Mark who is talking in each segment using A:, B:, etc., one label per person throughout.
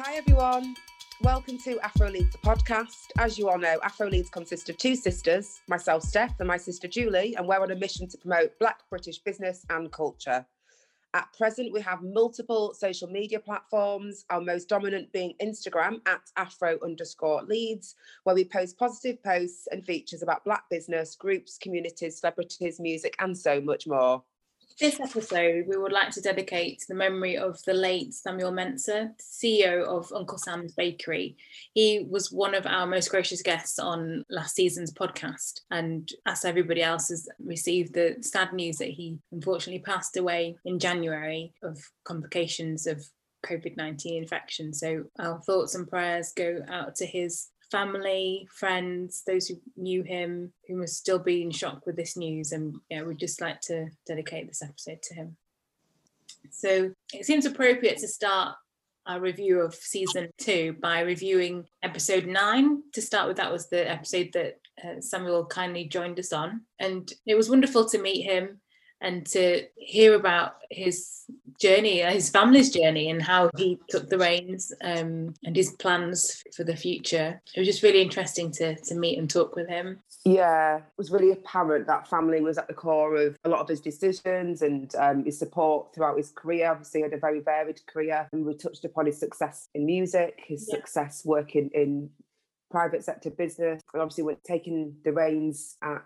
A: Hi, everyone. Welcome to Afro Leads, the podcast. As you all know, Afro Leads consists of two sisters, myself, Steph, and my sister, Julie, and we're on a mission to promote Black British business and culture. At present, we have multiple social media platforms, our most dominant being Instagram at afro underscore leads, where we post positive posts and features about Black business, groups, communities, celebrities, music, and so much more.
B: This episode, we would like to dedicate to the memory of the late Samuel Mensah, CEO of Uncle Sam's Bakery. He was one of our most gracious guests on last season's podcast, and as everybody else has received the sad news that he unfortunately passed away in January of complications of COVID 19 infection. So, our thoughts and prayers go out to his family, friends, those who knew him, who must still be in shock with this news. And yeah, we'd just like to dedicate this episode to him. So it seems appropriate to start our review of season two by reviewing episode nine. To start with, that was the episode that uh, Samuel kindly joined us on. And it was wonderful to meet him and to hear about his journey, uh, his family's journey, and how he took the reins um, and his plans for the future. It was just really interesting to to meet and talk with him.
A: Yeah, it was really apparent that family was at the core of a lot of his decisions and um, his support throughout his career. Obviously, he had a very varied career, and we touched upon his success in music, his yeah. success working in private sector business, and obviously when taking the reins at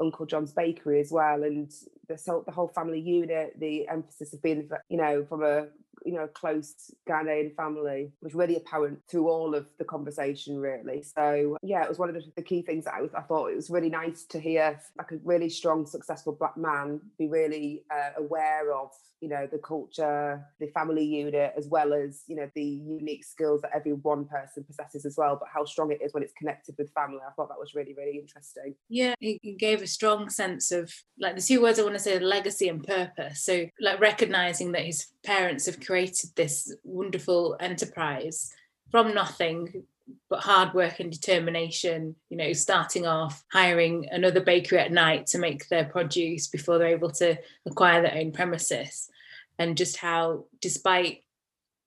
A: Uncle John's Bakery as well, and the, the whole family unit, the emphasis of being, you know, from a you know close Ghanaian family was really apparent through all of the conversation really. So yeah it was one of the, the key things that I, was, I thought it was really nice to hear like a really strong successful black man be really uh, aware of you know the culture the family unit as well as you know the unique skills that every one person possesses as well but how strong it is when it's connected with family. I thought that was really really interesting.
B: Yeah it gave a strong sense of like the two words i want to say legacy and purpose. So like recognizing that his parents have created this wonderful enterprise from nothing but hard work and determination, you know, starting off hiring another bakery at night to make their produce before they're able to acquire their own premises. And just how, despite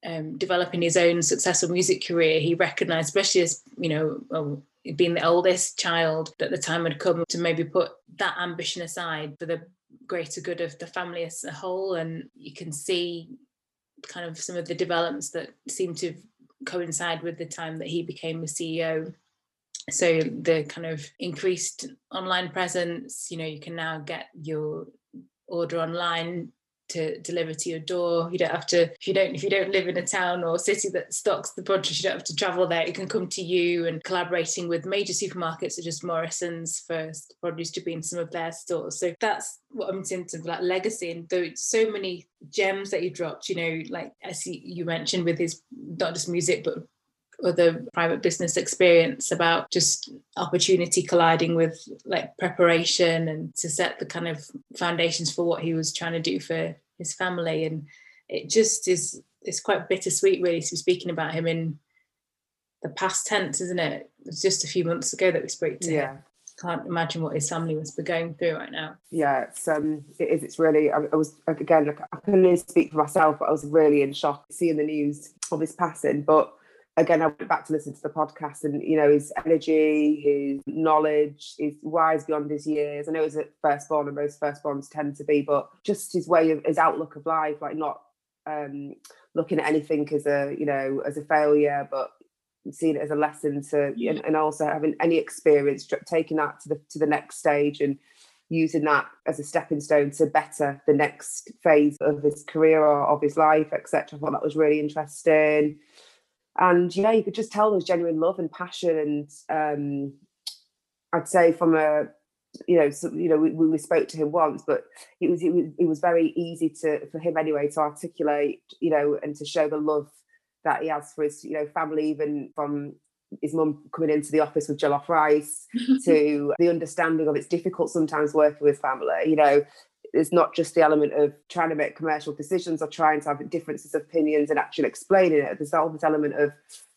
B: um, developing his own successful music career, he recognized, especially as, you know, well, being the oldest child, that the time had come to maybe put that ambition aside for the greater good of the family as a whole. And you can see kind of some of the developments that seem to coincide with the time that he became the CEO. So the kind of increased online presence, you know, you can now get your order online to deliver to your door. You don't have to if you don't if you don't live in a town or city that stocks the produce, you don't have to travel there. It can come to you and collaborating with major supermarkets such as Morrison's for produce to be in some of their stores. So that's what I'm saying to like legacy and though so many gems that you dropped, you know, like as you mentioned with his not just music but other private business experience about just opportunity colliding with like preparation and to set the kind of foundations for what he was trying to do for his family and it just is it's quite bittersweet really to be speaking about him in the past tense isn't it it's just a few months ago that we spoke to yeah. him can't imagine what his family must be going through right now.
A: Yeah, it's um, it is. It's really. I, I was again. Look, I can only speak for myself, but I was really in shock seeing the news of his passing. But again, I went back to listen to the podcast and, you know, his energy, his knowledge, is wise beyond his years. I know he's a firstborn and most firstborns tend to be, but just his way of his outlook of life, like not um, looking at anything as a, you know, as a failure, but seeing it as a lesson to, yeah. and, and also having any experience, taking that to the, to the next stage and using that as a stepping stone to better the next phase of his career or of his life, etc. I thought that was really interesting and yeah, you could just tell there's genuine love and passion. And um, I'd say from a you know, so, you know, we, we spoke to him once, but it was, it was it was very easy to for him anyway to articulate, you know, and to show the love that he has for his, you know, family, even from his mum coming into the office with jollof rice to the understanding of it's difficult sometimes working with family. You know, it's not just the element of trying to make commercial decisions or trying to have differences of opinions and actually explaining it. There's all this element of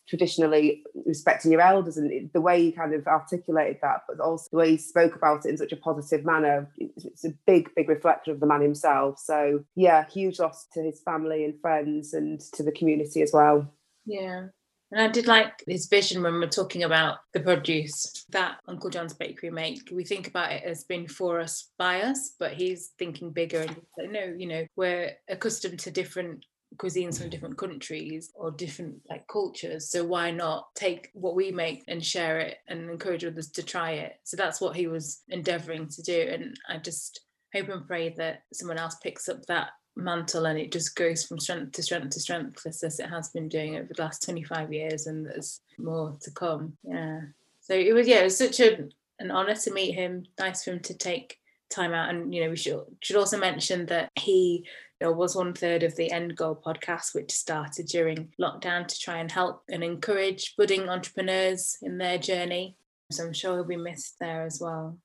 A: traditionally respecting your elders and the way he kind of articulated that, but also the way he spoke about it in such a positive manner. It's a big, big reflection of the man himself. So, yeah, huge loss to his family and friends and to the community as well.
B: Yeah. And I did like his vision when we're talking about the produce that Uncle John's Bakery make. We think about it as being for us, by us, but he's thinking bigger and like, no, you know, we're accustomed to different cuisines from different countries or different like cultures. So why not take what we make and share it and encourage others to try it? So that's what he was endeavoring to do. And i just hope and pray that someone else picks up that mantle and it just goes from strength to strength to strength as it has been doing over the last 25 years and there's more to come yeah so it was yeah it was such a, an honor to meet him nice for him to take time out and you know we should should also mention that he there was one third of the End Goal podcast, which started during lockdown to try and help and encourage budding entrepreneurs in their journey. So I'm sure he'll be missed there as well.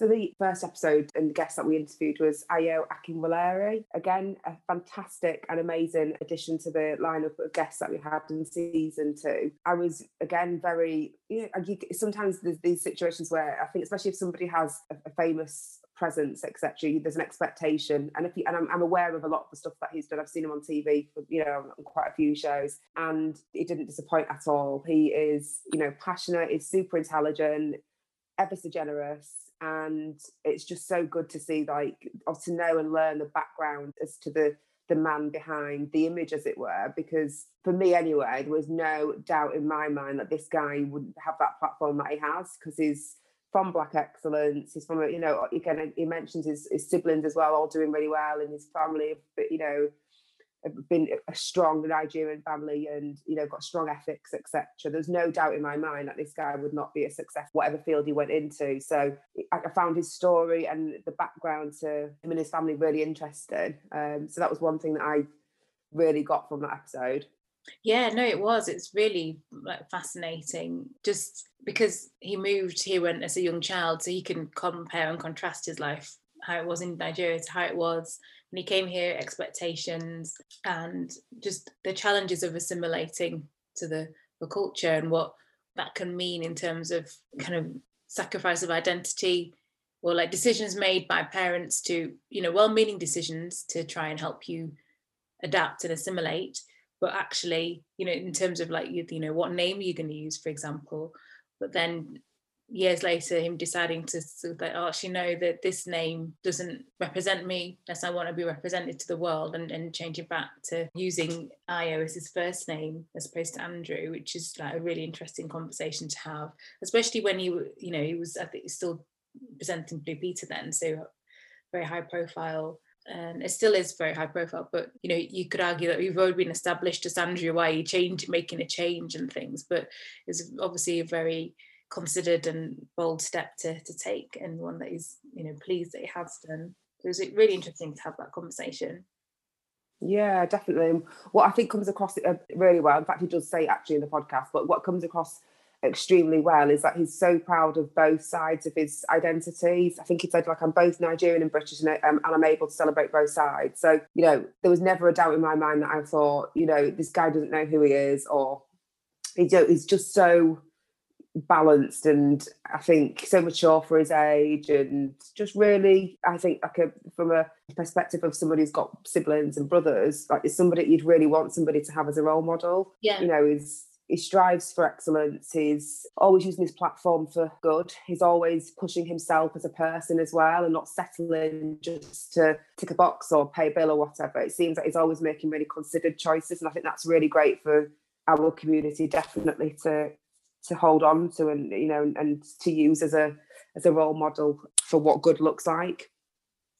A: So the first episode and the guest that we interviewed was Ayo Akinwolere. Again, a fantastic and amazing addition to the lineup of guests that we had in season two. I was again very, you know, sometimes there's these situations where I think, especially if somebody has a, a famous presence, etc. There's an expectation, and if you, and I'm, I'm, aware of a lot of the stuff that he's done. I've seen him on TV, for, you know, on quite a few shows, and he didn't disappoint at all. He is, you know, passionate, is super intelligent, ever so generous, and it's just so good to see like or to know and learn the background as to the the man behind the image as it were because for me anyway there was no doubt in my mind that this guy wouldn't have that platform that he has because he's from black excellence he's from you know again he mentions his, his siblings as well all doing really well and his family but you know been a strong Nigerian family and you know got strong ethics etc there's no doubt in my mind that this guy would not be a success whatever field he went into. So I found his story and the background to him and his family really interesting. Um, so that was one thing that I really got from that episode.
B: Yeah no it was. It's really like fascinating. Just because he moved here when as a young child so he can compare and contrast his life how it was in Nigeria to how it was when he came here, expectations and just the challenges of assimilating to the, the culture and what that can mean in terms of kind of sacrifice of identity or like decisions made by parents to, you know, well-meaning decisions to try and help you adapt and assimilate. But actually you know in terms of like you, you know what name are you going to use for example? But then years later him deciding to sort of like oh, actually know that this name doesn't represent me unless I want to be represented to the world and, and changing back to using Ayo as his first name as opposed to Andrew which is like a really interesting conversation to have especially when he you know he was I think still presenting Blue Peter then so very high profile and it still is very high profile but you know you could argue that we've already been established as Andrew why he changed making a change and things but it's obviously a very considered and bold step to, to take and one that he's you know pleased that he has done so it was really interesting to have that conversation
A: yeah definitely what i think comes across uh, really well in fact he does say actually in the podcast but what comes across extremely well is that he's so proud of both sides of his identities. I think he said like I'm both Nigerian and British and, um, and I'm able to celebrate both sides. So you know there was never a doubt in my mind that I thought you know this guy doesn't know who he is or he's just so balanced and I think so mature for his age and just really I think like a from a perspective of somebody who's got siblings and brothers like is somebody you'd really want somebody to have as a role model.
B: Yeah.
A: You know he's he strives for excellence he's always using his platform for good he's always pushing himself as a person as well and not settling just to tick a box or pay a bill or whatever. It seems like he's always making really considered choices and I think that's really great for our community definitely to to hold on to and you know and, to use as a as a role model for what good looks like.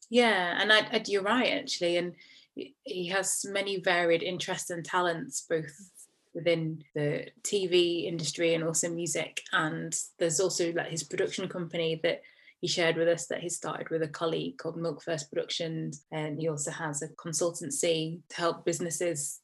B: Yeah and I, I, you're right actually and he has many varied interests and talents both within the tv industry and also music and there's also like his production company that he shared with us that he started with a colleague called milk first productions and he also has a consultancy to help businesses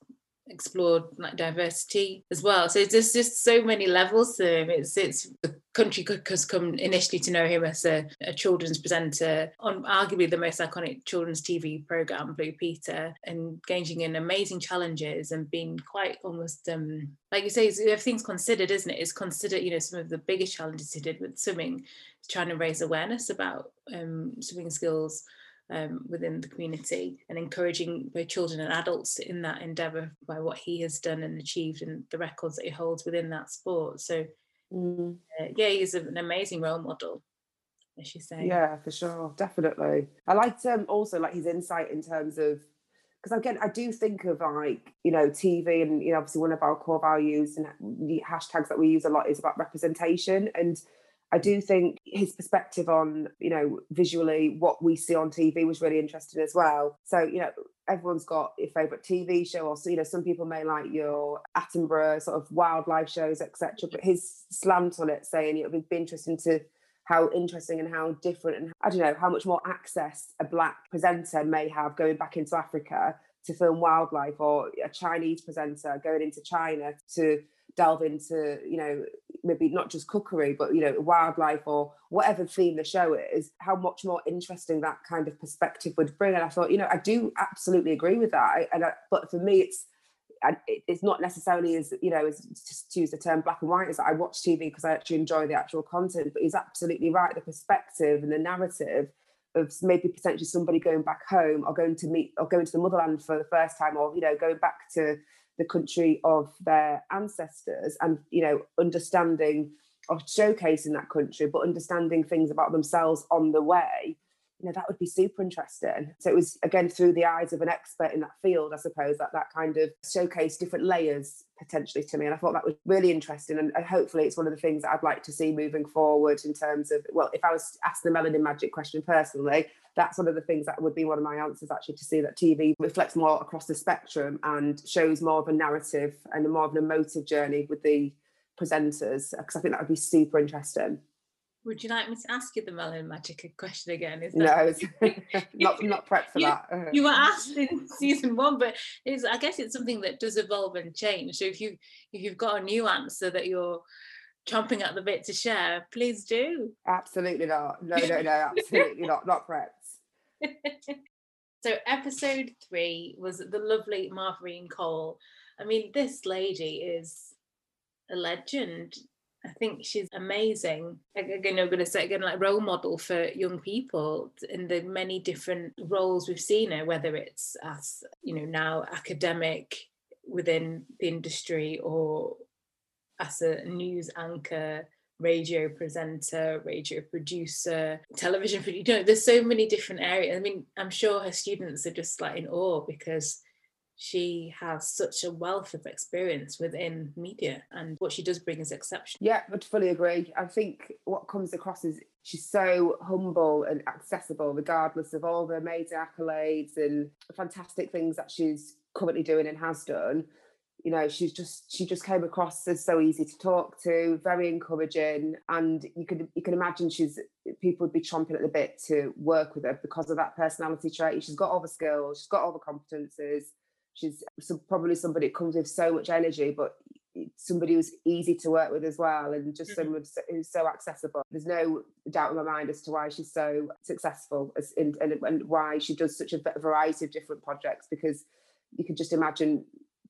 B: explored like diversity as well. So there's just so many levels to him. It's it's the country has come initially to know him as a, a, children's presenter on arguably the most iconic children's TV program, Blue Peter, engaging in amazing challenges and being quite almost um like you say, everything's considered, isn't it? It's considered, you know, some of the biggest challenges he did with swimming, trying to raise awareness about um, swimming skills um, within the community and encouraging both children and adults in that endeavour by what he has done and achieved and the records that he holds within that sport. So, mm. uh, yeah, he's an amazing role model. As you say,
A: yeah, for sure, definitely. I liked um, also like his insight in terms of because again, I do think of like you know TV and you know obviously one of our core values and the hashtags that we use a lot is about representation and I do think his perspective on, you know, visually what we see on TV was really interesting as well. So, you know, everyone's got a favourite TV show, or so, you know, some people may like your Attenborough sort of wildlife shows, etc. But his slant on it, saying it would be interesting to how interesting and how different and I don't know how much more access a black presenter may have going back into Africa to film wildlife or a Chinese presenter going into China to delve into you know maybe not just cookery but you know wildlife or whatever theme the show is how much more interesting that kind of perspective would bring. And i thought you know i do absolutely agree with that. And I, but for me it's it's not necessarily as you know as just to use the term black and white as i watch tv because i actually enjoy the actual content but he's absolutely right. The perspective and the narrative of maybe potentially somebody going back home or going to meet or going to the motherland for the first time or you know going back to the country of their ancestors and you know understanding or showcasing that country but understanding things about themselves on the way you know that would be super interesting. So it was again through the eyes of an expert in that field i suppose that that kind of showcased different layers potentially to me. And i thought that was really interesting. And uh, hopefully it's one of the things that i'd like to see moving forward in terms of well if i was asked the melanin magic question personally that's one of the things that would be one of my answers actually to see that tv reflects more across the spectrum and shows more of a narrative and more of an emotive journey with the presenters because i think that would be super interesting
B: would you like me to ask you the Melanin Magic question again?
A: Is that... no, not not prepped for
B: you,
A: that. Uh.
B: you were asked in season one, but it's I guess it's something that does evolve and change. So if you if you've got a new answer that you're chomping at the bit to share, please do.
A: Absolutely not. No, no, no, absolutely not. Not prepped.
B: so episode three was the lovely Marverine Cole. I mean, this lady is a legend. I think she's amazing. Again, I'm going to say again, like role model for young people in the many different roles we've seen her, whether it's as you know now academic within the industry or as a news anchor, radio presenter, radio producer, television producer. You know, there's so many different areas. I mean, I'm sure her students are just like in awe because she has such a wealth of experience within media and what she does bring is exceptional.
A: Yeah, I fully agree. I think what comes across is she's so humble and accessible, regardless of all the major accolades and fantastic things that she's currently doing and has done. You know, she's just she just came across as so easy to talk to, very encouraging, and you could you can imagine she's people would be chomping at the bit to work with her because of that personality trait. She's got all the skills, she's got all the competences she's probably somebody that comes with so much energy, but somebody who's easy to work with as well, and just mm-hmm. someone who's so accessible. There's no doubt in my mind as to why she's so successful as in, and, and why she does such a variety of different projects. Because you can just imagine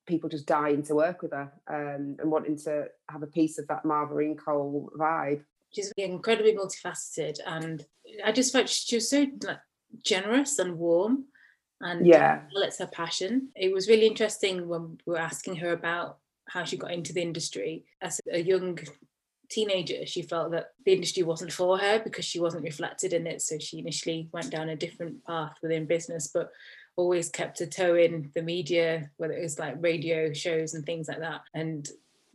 A: people just dying to work with her um, and wanting to have a piece of that Marverine Cole vibe.
B: She's incredibly multifaceted, and I just felt she was so like, generous and warm and
A: yeah.
B: well, it's her passion. It was really interesting when we were asking her about how she got into the industry. As a young teenager she felt that the industry wasn't for her because she wasn't reflected in it. So she initially went down a different path within business but always kept a toe in the media whether it was like radio shows and things like that. And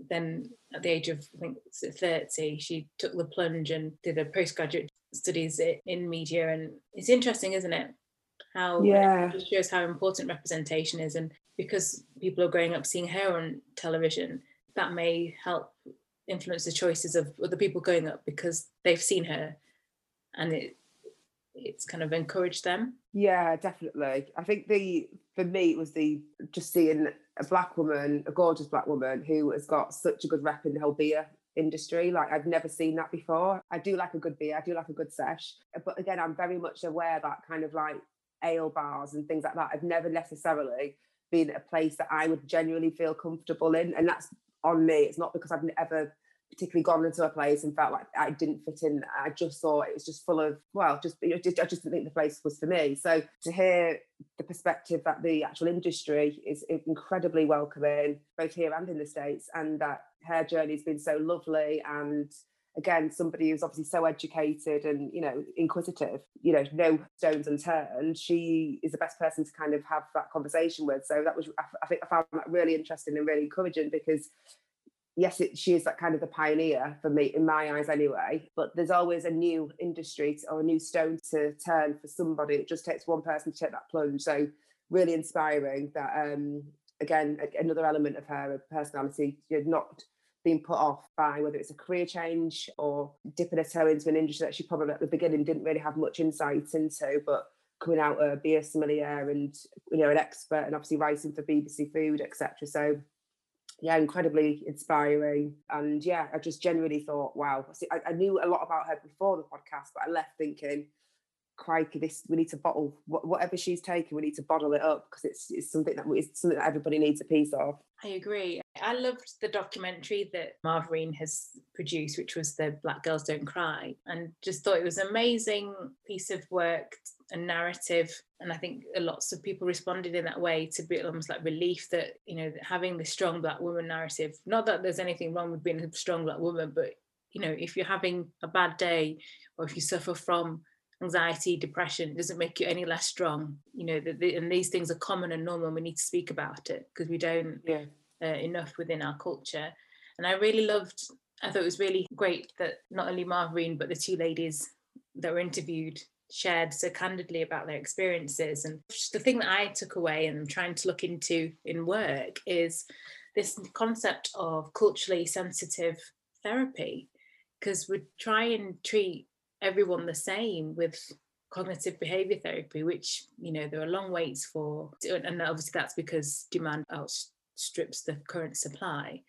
B: then at the age of I think 30 she took the plunge and did a postgraduate studies in media. And it's interesting isn't it how
A: yeah
B: it shows how important representation is and because people are growing up seeing her on television that may help influence the choices of other people growing up because they've seen her and it it's kind of encouraged them
A: yeah definitely i think the for me it was the just seeing a black woman a gorgeous black woman who has got such a good rep in the whole beer industry. Like I've never seen that before. I do like a good beer, I do like a good sesh. But again, I'm very much aware that kind of like ale bars and things like that. I've never necessarily been a place that I would genuinely feel comfortable in. And that's on me. It's not because I've ever particularly gone into a place and felt like I didn't fit in. I just thought it was just full of, well, just, just I just didn't think the place was for me. So to hear the perspective that the actual industry is incredibly welcoming, both here and in the States, and that her journey has been so lovely and again somebody who's obviously so educated and you know inquisitive you know no stones unturned she is the best person to kind of have that conversation with so that was i think i found that really interesting and really encouraging because yes, it, she is that kind of the pioneer for me, in my eyes anyway. But there's always a new industry or a new stone to turn for somebody. It just takes one person to take that plunge. So really inspiring that, um, again, another element of her personality, you're not being put off by whether it's a career change or dipping a toe into an industry that she probably at the beginning didn't really have much insight into, but coming out a be a sommelier and you know an expert and obviously writing for BBC Food, etc. So yeah, incredibly inspiring. And yeah, I just genuinely thought, wow. I, I, knew a lot about her before the podcast, but I left thinking, crikey, this we need to bottle whatever she's taking. We need to bottle it up because it's it's something that it's something that everybody needs a piece of.
B: I agree. I loved the documentary that Marverine has produced, which was the Black Girls Don't Cry, and just thought it was an amazing piece of work and narrative. And I think lots of people responded in that way to be almost like relief that, you know, having the strong black woman narrative, not that there's anything wrong with being a strong black woman, but you know, if you're having a bad day or if you suffer from anxiety, depression doesn't make you any less strong. You know, the, the, and these things are common and normal. And we need to speak about it because we don't yeah. uh, enough within our culture. And I really loved. I thought it was really great that not only Marverine but the two ladies that were interviewed shared so candidly about their experiences. And the thing that I took away and I'm trying to look into in work is this concept of culturally sensitive therapy because we try and treat everyone the same with cognitive behavior therapy, which, you know, there are long waits for. And obviously that's because demand outstrips the current supply.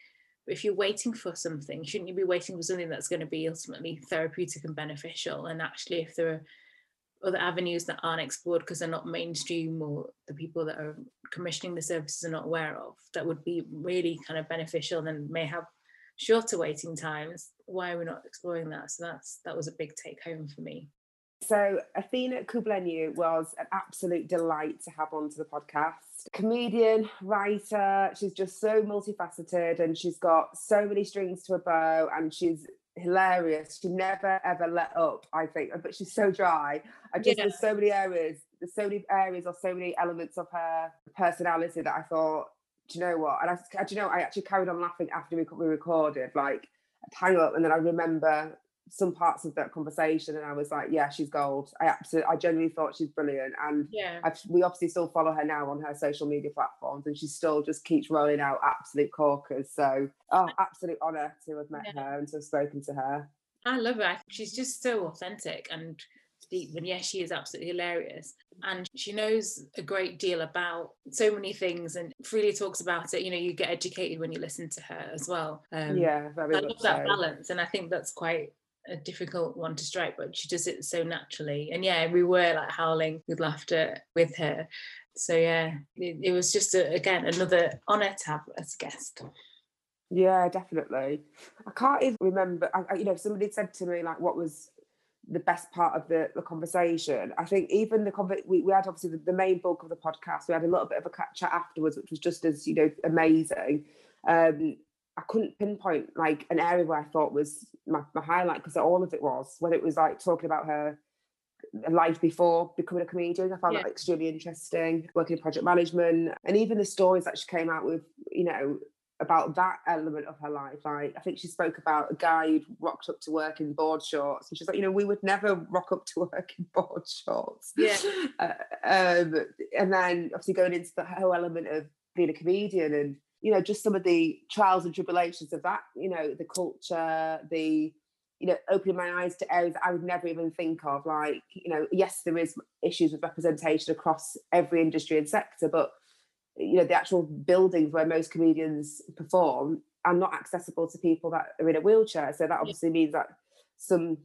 B: But if you're waiting for something, shouldn't you be waiting for something that's going to be ultimately therapeutic and beneficial? And actually, if there are other avenues that aren't explored because they're not mainstream or the people that are commissioning the services are not aware of, that would be really kind of beneficial and may have shorter waiting times why are we not exploring that so that's that was a big take home for me
A: so Athena Kugblenu was an absolute delight to have onto the podcast. Comedian, writer, she's just so multifaceted and she's got so many strings to her bow and she's hilarious. She never ever let up, I think, but she's so dry. I just yeah. there's so many areas, there's so many areas or so many elements of her personality that I thought do you know what? And I, do you know, I actually carried on laughing after we, we recorded. Like, hang up, and then I remember some parts of that conversation, and I was like, yeah, she's gold. I absolutely, I genuinely thought she's brilliant, and
B: yeah,
A: I've, we obviously still follow her now on her social media platforms, and she still just keeps rolling out absolute corkers. So, oh, absolute honour to have met yeah. her and to have spoken to her.
B: I love her. She's just so authentic and deep. And yes, she is absolutely hilarious. And she knows a great deal about so many things and freely talks about it. You know, you get educated when you listen to her as well.
A: Um, yeah,
B: very I love that balance. And I think that's quite a difficult one to strike, but she does it so naturally. And yeah, we were like howling with laughter with her. So yeah, it, it was just a, again another honour to have as a guest.
A: Yeah, definitely. I can't even remember. I, you know, somebody said to me like, "What was the best part of the, the conversation. I think even the we, we had obviously the, the, main bulk of the podcast. We had a little bit of a chat afterwards, which was just as you know amazing. Um, I couldn't pinpoint like an area where I thought was my, my highlight because all of it was whether it was like talking about her life before becoming a comedian. I found yeah. that extremely interesting. Working in project management and even the stories that she came out with, you know, about that element of her life. Like I think she spoke about a guy who'd rocked up to work in board shorts, and she's like, you know, we would never rock up to work in board shorts.
B: Yeah. Uh,
A: um, and then obviously going into the whole element of being a comedian and you know just some of the trials and tribulations of that. You know, the culture, the you know, opening my eyes to areas I would never even think of. Like, you know, yes, there is issues with representation across every industry and sector, but you know the actual buildings where most comedians perform are not accessible to people that are in a wheelchair so that obviously means that some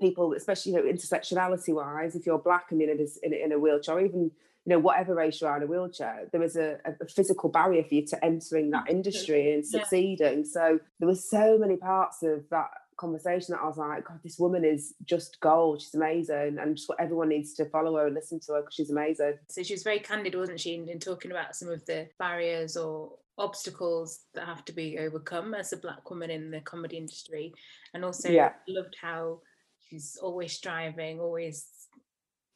A: people especially you know intersectionality wise if you're black and in a, in a, in a wheelchair or even you know, whatever race you are in a wheelchair, there is a, a physical barrier for you to entering that industry and succeeding. Yeah. So there were so many parts of that conversation that I was like, God, this woman is just gold. She's amazing. And just what everyone needs to follow her and listen to her because she's amazing.
B: So she was very candid, wasn't she, in, in talking about some of the barriers or obstacles that have to be overcome as a black woman in the comedy industry. And also yeah. loved how she's always striving, always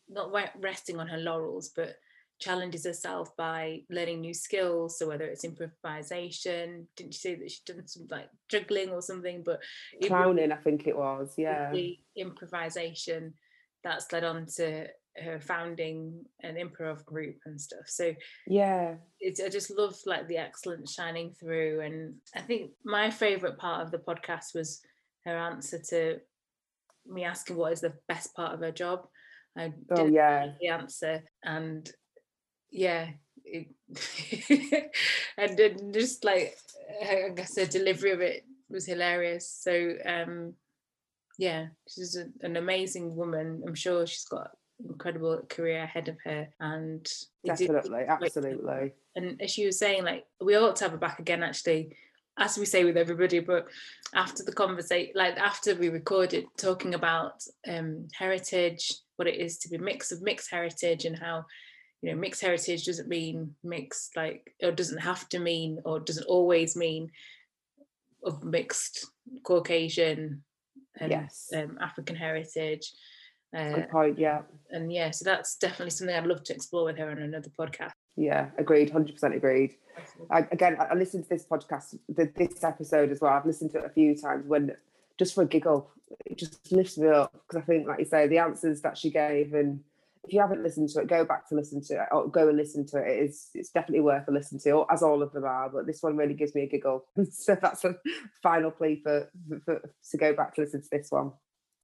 B: not resting on her laurels, but challenges herself by learning new skills. So whether it's improvisation, didn't you say that she'd done some like juggling or something? But
A: clowning, I think it was, yeah.
B: The improvisation that's led on to her founding an improv group and stuff. So
A: yeah,
B: it's I just love like the excellence shining through. And I think my favorite part of the podcast was her answer to me asking what is the best part of her job. I
A: oh yeah
B: the answer and yeah it, and then just like I guess the delivery of it was hilarious. So um yeah, she's a, an amazing woman. I'm sure she's got incredible career ahead of her and
A: definitely absolutely
B: and as she was saying like we ought to have her back again actually as we say with everybody but after the conversation like after we recorded talking about um heritage what it is to be mix of mixed heritage and how you know mixed heritage doesn't mean mixed like or doesn't have to mean or doesn't always mean of mixed caucasian and
A: yes.
B: um, african heritage
A: uh, Good point, yeah.
B: And yeah, so that's definitely something I'd love to explore with her on another podcast.
A: Yeah, agreed, 100% agreed. I, again, I listened to this podcast, the, this episode as well. I've listened to it a few times when just for a giggle, it just lifts me up because I think, like you say, the answers that she gave, and if you haven't listened to it, go back to listen to it or go and listen to it. It is it's definitely worth a listen to, as all of them are. But this one really gives me a giggle, so that's a final plea for, for, for to go back to listen to this one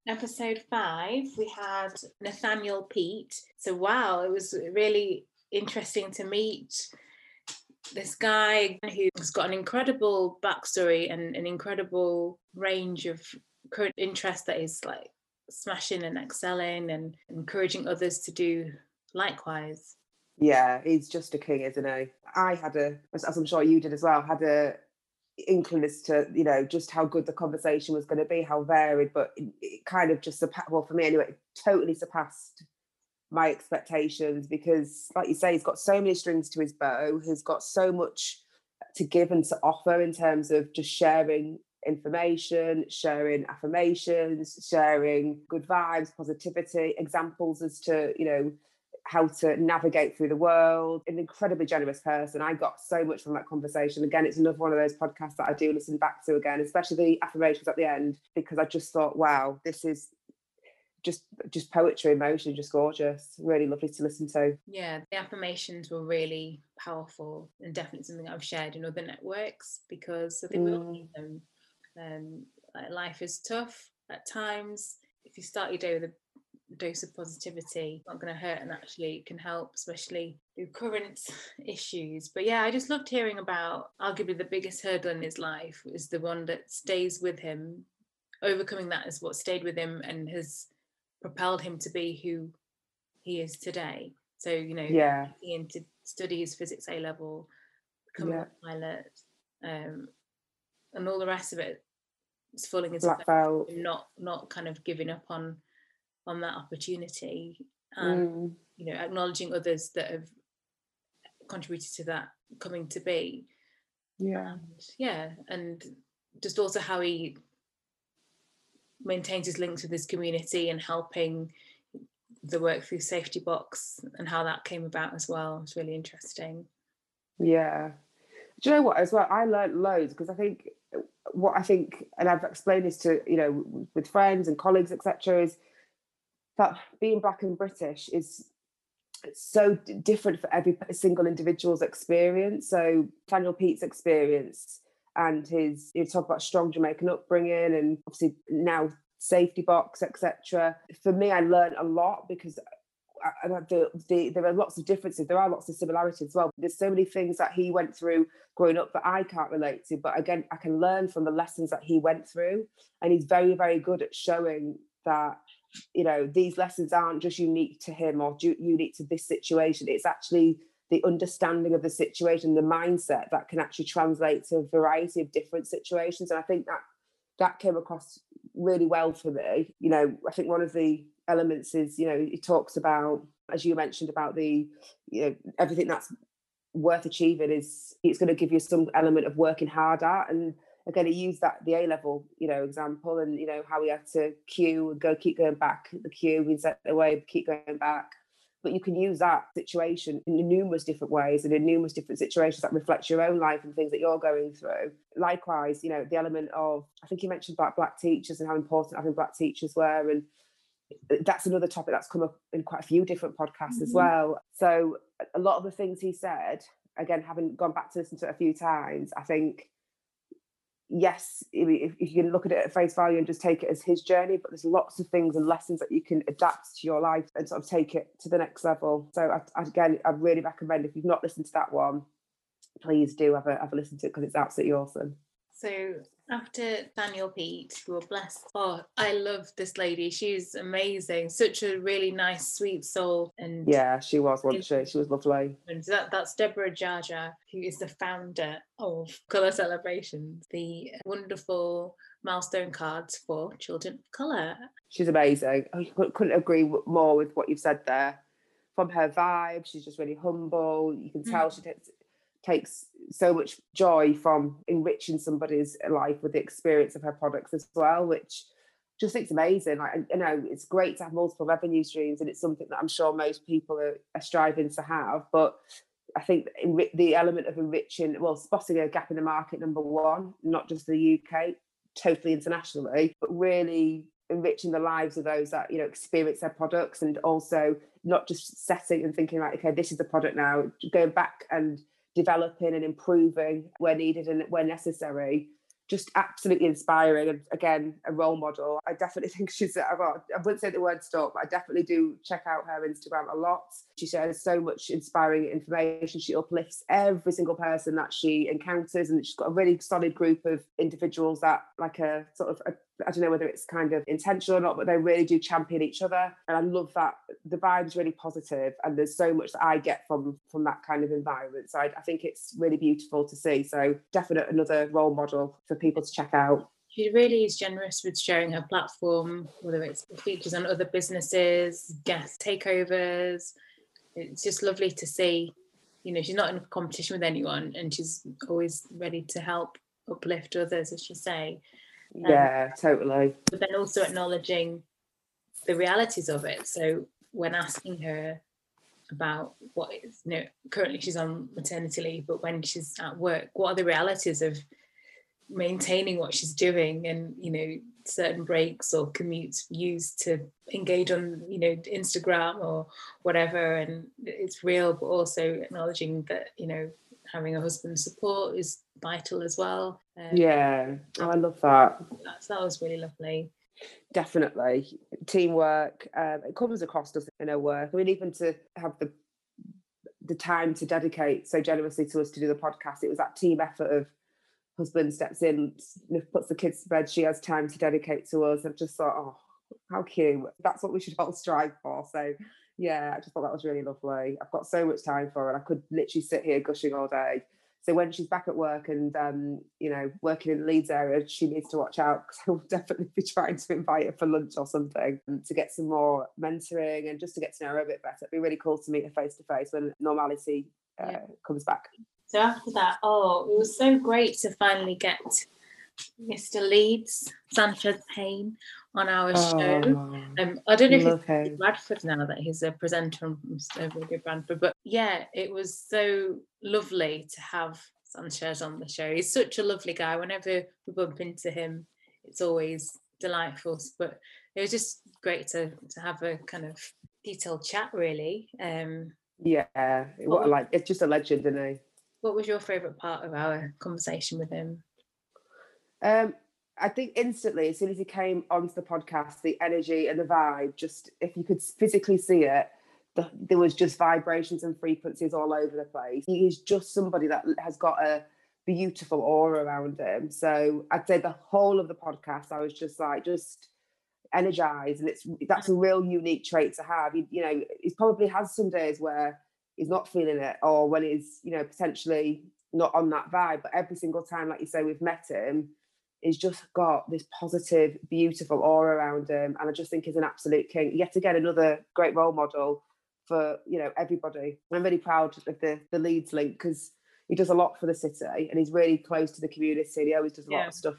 B: episode five, we had Nathaniel Peat. So, wow, it was really interesting to meet this guy who's got an incredible backstory and an incredible range of current interest that is like smashing and excelling and encouraging others to do likewise.
A: Yeah, he's just a king, isn't he? I had a, as I'm sure you did as well, had a inkling as to you know just how good the conversation was going to be how varied but it, it kind of just well for me anyway totally surpassed my expectations because like you say he's got so many strings to his bow he's got so much to give and to offer in terms of just sharing information sharing affirmations sharing good vibes positivity examples as to you know how to navigate through the world. An incredibly generous person. I got so much from that conversation. Again, it's another one of those podcasts that I do listen back to again, especially the affirmations at the end, because I just thought, wow, this is just just poetry, emotion, just gorgeous. Really lovely to listen to.
B: Yeah, the affirmations were really powerful and definitely something I've shared in other networks because I think mm. we all need them. Um, life is tough at times. If you start your day with a dose of positivity not going to hurt and actually can help especially through current issues. But yeah i just loved hearing about arguably the biggest hurdle in his life is the one that stays with him. Overcoming that is what stayed with him and has propelled him to be who he is today. So you know
A: yeah.
B: into study his physics a level become yeah. a pilot um, and all the rest of it is falling into
A: Black belt.
B: not not kind of giving up on on that opportunity. And mm. you know acknowledging others that have contributed to that coming to be.
A: Yeah.
B: And, yeah and just also how he maintains his links with his community and helping the work through safety box and how that came about as well it's really interesting.
A: Yeah. Do you know what as well i learned loads because i think what i think and i've explained this to you know with friends and colleagues etc is that being black and British is so different for every single individual's experience. So Nathaniel Peat's experience and his you talk about strong Jamaican upbringing and obviously now safety box, etc. For me, I learned a lot because I, I, the, the, there are lots of differences. There are lots of similarities as well. There's so many things that he went through growing up that I can't relate to, but again, I can learn from the lessons that he went through. And he's very, very good at showing that you know these lessons aren't just unique to him or unique to this situation it's actually the understanding of the situation the mindset that can actually translate to a variety of different situations and i think that that came across really well for me you know i think one of the elements is you know it talks about as you mentioned about the you know everything that's worth achieving is it's going to give you some element of working hard at. And again he used that the a level you know example and you know how he had to queue and go keep going back the queue we set the way keep going back. But you can use that situation in numerous different ways and in numerous different situations that reflect your own life and things that you're going through. Likewise you know the element of i think you mentioned about black teachers and how important having black teachers were and that's another topic that's come up in quite a few different podcasts mm-hmm. as well. So a lot of the things he said, again, having gone back to listen to it a few times, I think yes, if, if, you can look at it at face value and just take it as his journey, but there's lots of things and lessons that you can adapt to your life and sort of take it to the next level. So I, again, I really recommend if you've not listened to that one, please do have a have a listen to it because it's absolutely awesome.
B: So after Nathaniel Peat, we were blessed. Oh, I love this lady. She's amazing. Such a really nice, sweet soul. And
A: yeah, she was, wasn't she? She was lovely.
B: And that, that's Deborah Jaja, who is the founder of Colour Celebrations, the wonderful milestone cards for children of colour.
A: She's amazing. I couldn't agree more with what you've said there. From her vibe, she's just really humble. You can tell mm. she takes takes so much joy from enriching somebody's life with the experience of her products as well, which just it's amazing. Like, you know, it's great to have multiple revenue streams, and it's something that I'm sure most people are, are striving to have. But I think the element of enriching, well, spotting a gap in the market, number one, not just the UK, totally internationally, but really enriching the lives of those that you know experience their products, and also not just setting and thinking like, okay, this is the product now, going back and developing and improving where needed and where necessary. Just absolutely inspiring and again a role model. I definitely think she's i wouldn't say the word stop but i definitely do check out her instagram a lot. She shares so much inspiring information. She uplifts every single person that she encounters and she's got a really solid group of individuals that like a sort of a I don't know whether it's kind of intentional or not, but they really do champion each other. And I love that the vibe's really positive and there's so much that I get from from that kind of environment. So I, I think it's really beautiful to see. So definite another role model for people to check out.
B: She really is generous with sharing her platform, whether it's features on other businesses, guest takeovers. It's just lovely to see. You know, she's not in competition with anyone and she's always ready to help uplift others, as you say.
A: Um, yeah, totally.
B: But then also acknowledging the realities of it. So when asking her about what is, you know, currently she's on maternity leave, but when she's at work, what are the realities of maintaining what she's doing and, you know, certain breaks or commutes used to engage on, you know, Instagram or whatever. And it's real, but also acknowledging that, you know, having a husband's support is vital as well.
A: Um, yeah, oh, I love that.
B: That was really lovely.
A: Definitely, teamwork. Um, it comes across us in our work. I mean, even to have the the time to dedicate so generously to us to do the podcast, it was that team effort of husband steps in, puts the kids to bed. She has time to dedicate to us. I've just thought, oh, how cute. That's what we should all strive for. So yeah, I just thought that was really lovely. I've got so much time for her. I could literally sit here gushing all day. So when she's back at work and um, you know working in the Leeds area, she needs to watch out because I will definitely be trying to invite her for lunch or something to get some more mentoring and just to get to know her a bit better. It'd be really cool to meet her face to face when normality uh, yeah. comes back.
B: So after that, oh, it was so great to finally get Mr. Leeds Sanchez Payne on our oh, show. Um, I don't know if he's him. Bradford now that he's a presenter on Radio Bradford, but yeah, it was so lovely to have Sanchez on the show. He's such a lovely guy. Whenever we bump into him, it's always delightful. But it was just great to to have a kind of detailed chat, really. Um,
A: yeah, what, like it's just a legend, isn't he?
B: What was your favourite part of our conversation with him?
A: Um, I think instantly, as soon as he came onto the podcast, the energy and the vibe, just if you could physically see it, the, there was just vibrations and frequencies all over the place. He is just somebody that has got a beautiful aura around him. So I'd say the whole of the podcast, I was just like, just energized and it's that's a real unique trait to have you, you know he probably has some days where he's not feeling it or when he's you know potentially not on that vibe but every single time like you say we've met him he's just got this positive beautiful aura around him and i just think he's an absolute king yet again another great role model for you know everybody i'm really proud of the the leeds link because he does a lot for the city and he's really close to the community he always does a yeah. lot of stuff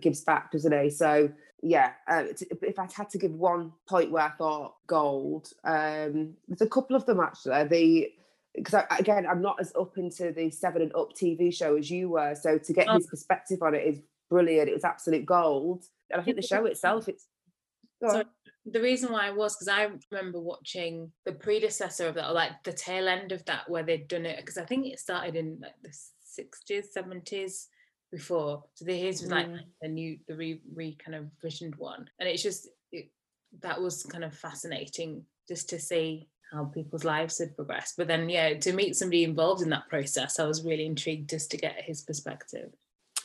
A: gives back doesn't he so yeah, uh, if I had to give one point where I thought gold, um, there's a couple of them actually. The because again, I'm not as up into the Seven and Up TV show as you were, so to get oh. his perspective on it is brilliant. It was absolute gold, and I think the show itself, it's.
B: So the reason why I was because I remember watching the predecessor of that, or like the tail end of that, where they'd done it. Because I think it started in like the 60s, 70s before. So the his was like mm. a new, the re, re kind of visioned one, and it's just it, that was kind of fascinating just to see how people's lives had progressed. But then, yeah, to meet somebody involved in that process, I was really intrigued just to get his perspective.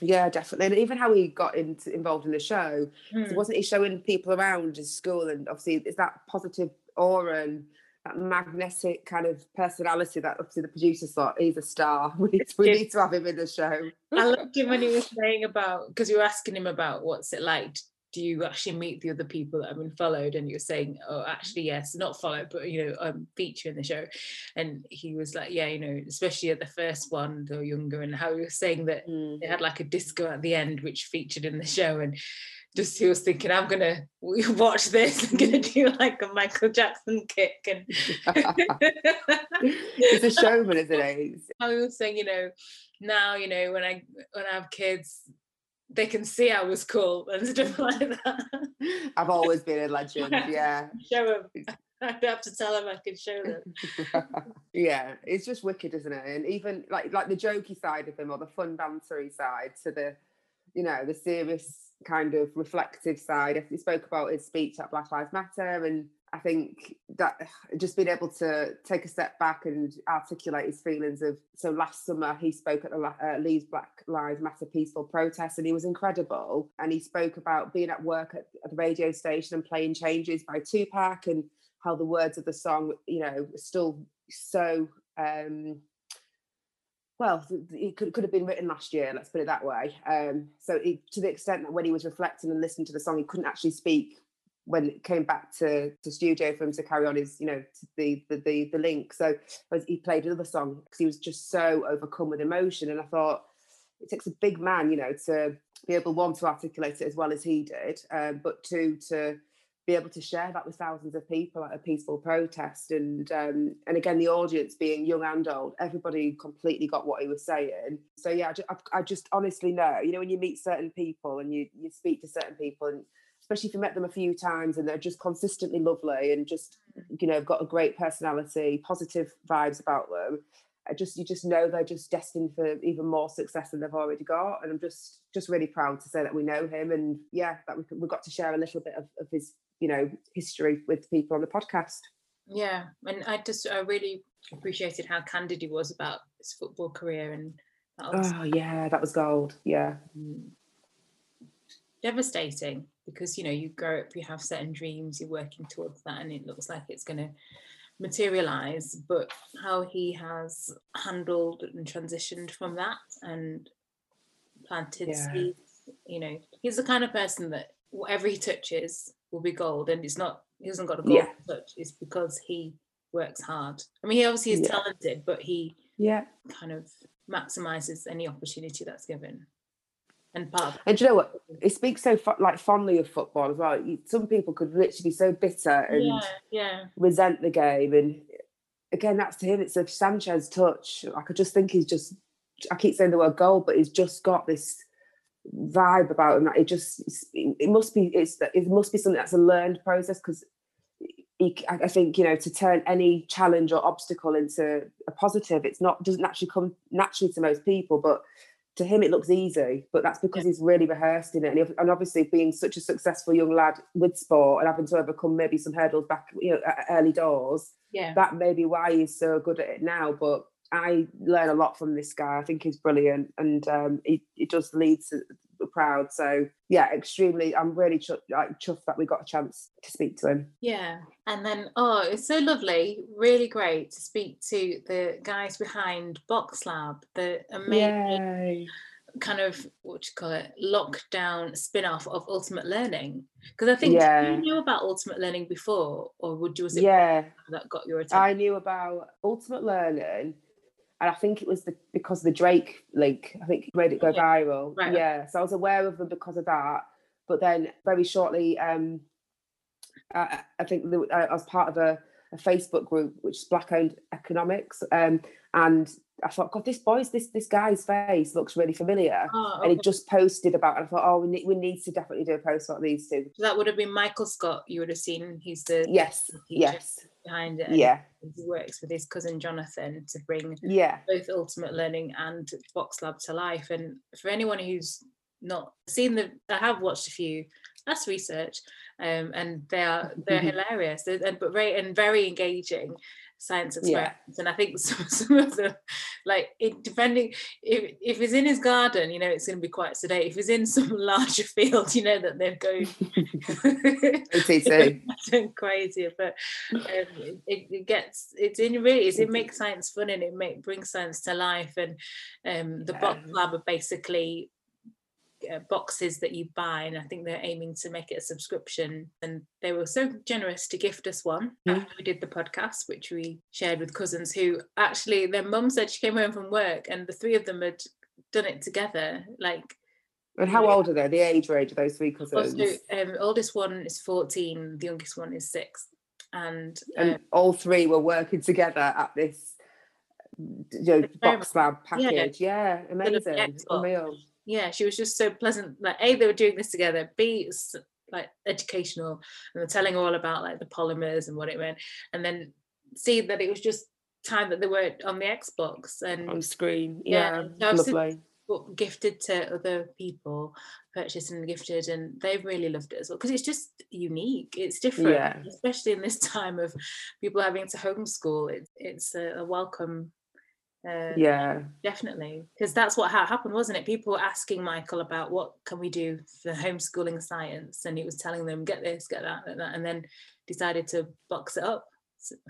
A: Yeah, definitely. And even how he got into, involved in the show, mm. so wasn't he showing people around his school? And obviously, it's that positive aura and that magnetic kind of personality that obviously the producers thought he's a star. We need, to, we need to have him in the show.
B: I loved him when he was saying about because you were asking him about what's it like. Do you actually meet the other people that have been followed? And you're saying, oh, actually, yes, not followed, but you know, um, feature in the show. And he was like, yeah, you know, especially at the first one, the younger, and how he was saying that mm. they had like a disco at the end, which featured in the show, and just he was thinking, I'm gonna watch this. I'm gonna do like a Michael Jackson kick, and
A: it's a showman, isn't it?
B: I was saying, you know, now you know when I when I have kids, they can see I was cool and stuff like that.
A: I've always been a legend. Yeah,
B: show them. I'd have to tell them I could show them.
A: yeah, it's just wicked, isn't it? And even like like the jokey side of him or the fun bantery side to the, you know, the serious kind of reflective side. If he spoke about his speech at Black Lives Matter, and I think that just being able to take a step back and articulate his feelings of. So last summer he spoke at the uh, Leeds Black Lives Matter peaceful protest, and he was incredible. And he spoke about being at work at, at the radio station and playing "Changes" by Tupac, and how the words of the song, you know, still so um, well, it could, could have been written last year, let's put it that way. Um, so it, to the extent that when he was reflecting and listening to the song, he couldn't actually speak when it came back to, to studio for him to carry on his, you know, the, the, the, the link. So he played another song because he was just so overcome with emotion. And I thought it takes a big man, you know, to be able, one, to articulate it as well as he did, um, but two, to be able to share that with thousands of people at a peaceful protest and um, and again the audience being young and old everybody completely got what he was saying so yeah I, just I just honestly know you know when you meet certain people and you you speak to certain people and especially if you met them a few times and they're just consistently lovely and just you know got a great personality positive vibes about them. I just you just know they're just destined for even more success than they've already got and I'm just just really proud to say that we know him and yeah that we, we got to share a little bit of, of his you know history with people on the podcast.
B: Yeah and i just i really appreciated how candid he was about his football career and
A: was, oh yeah that was gold yeah. Mm.
B: devastating because you know you grow up you have certain dreams you're working towards that and it looks like it's going to materialize but how he has handled and transitioned from that and planted yeah. seeds you know he's the kind of person that whatever he touches will be gold, and it's not. He hasn't got a gold yeah. touch. It's because he works hard. I mean, he obviously is yeah. talented, but he
A: yeah
B: kind of maximizes any opportunity that's given. And part
A: and you know what? It speaks so like fondly of football as well. Some people could literally be so bitter and
B: yeah, yeah.
A: resent the game, and again, that's to him. It's a Sanchez touch. I could just think he's just. I keep saying the word goal, but he's just got this vibe about him that it just it must be it's it must be something that's a learned process because I think you know to turn any challenge or obstacle into a positive it's not doesn't actually come naturally to most people but to him it looks easy but that's because he's really rehearsed in it. And, and, obviously being such a successful young lad with sport and having to overcome maybe some hurdles back you know at early doors
B: yeah.
A: that may be why he's so good at it now. But I learn a lot from this guy. I think he's brilliant, and um, he, he does lead to proud. So yeah, extremely. I'm really chuffed, like chuffed that we got a chance to speak to him.
B: Yeah, and then oh, it's so lovely, really great to speak to the guys behind Box Lab, the amazing. Yay kind of what you call it lockdown spin-off of ultimate learning because i think yeah. you knew about ultimate learning before or would you was it
A: yeah
B: that got your attention
A: i knew about ultimate learning and I think it was the, because the Drake link. I think made it go viral. Right. Yeah, so I was aware of them because of that. But then very shortly, um, I, I think I was part of a, a, Facebook group which is Black Owned Economics, um, and I thought, God, this boy's this this guy's face looks really familiar, oh, okay. and he just posted about. It. I thought, oh, we need we need to definitely do a post about these two.
B: So that would have been Michael Scott. You would have seen. He's the
A: yes, yes
B: behind it.
A: Yeah,
B: he works with his cousin Jonathan to bring
A: yeah
B: both Ultimate Learning and Box Lab to life. And for anyone who's not seen the, I have watched a few. That's research, um, and they are they're hilarious, they're, but very and very engaging science experiments. Yeah. and i think some, some of them like it depending if, if it's in his garden you know it's going to be quite sedate. If it's in some larger field you know that they're going crazy. But um, it, it, gets it's in really it makes science fun and it make brings science to life. And um, the yeah. box lab are basically uh, boxes that you buy and i think they're aiming to make it a subscription and they were so generous to gift us one mm. after we did the podcast which we shared with cousins who actually their mum said she came home from work and the three of them had done it together like
A: and how old are they? The age range of those three cousins?
B: also, um, oldest one is 14 the youngest one is six and
A: and um, all three were working together at this you know, box lab package. Yeah, yeah amazing. Unreal
B: yeah, she was just so pleasant. Like, A, they were doing this together. B, it's like educational and they're telling all about like the polymers and what it meant. And then C, that it was just time that they were on the Xbox and
A: on screen. Yeah, yeah lovely.
B: Gifted to other people, purchased and gifted, and they've really loved it as well because it's just unique. It's different, yeah. especially in this time of people having to homeschool. It, it's a, a welcome
A: uh, yeah,
B: definitely, because that's what ha- happened, wasn't it? People were asking Michael about what can we do for homeschooling science, and he was telling them get this, get that, and that, and then decided to box it up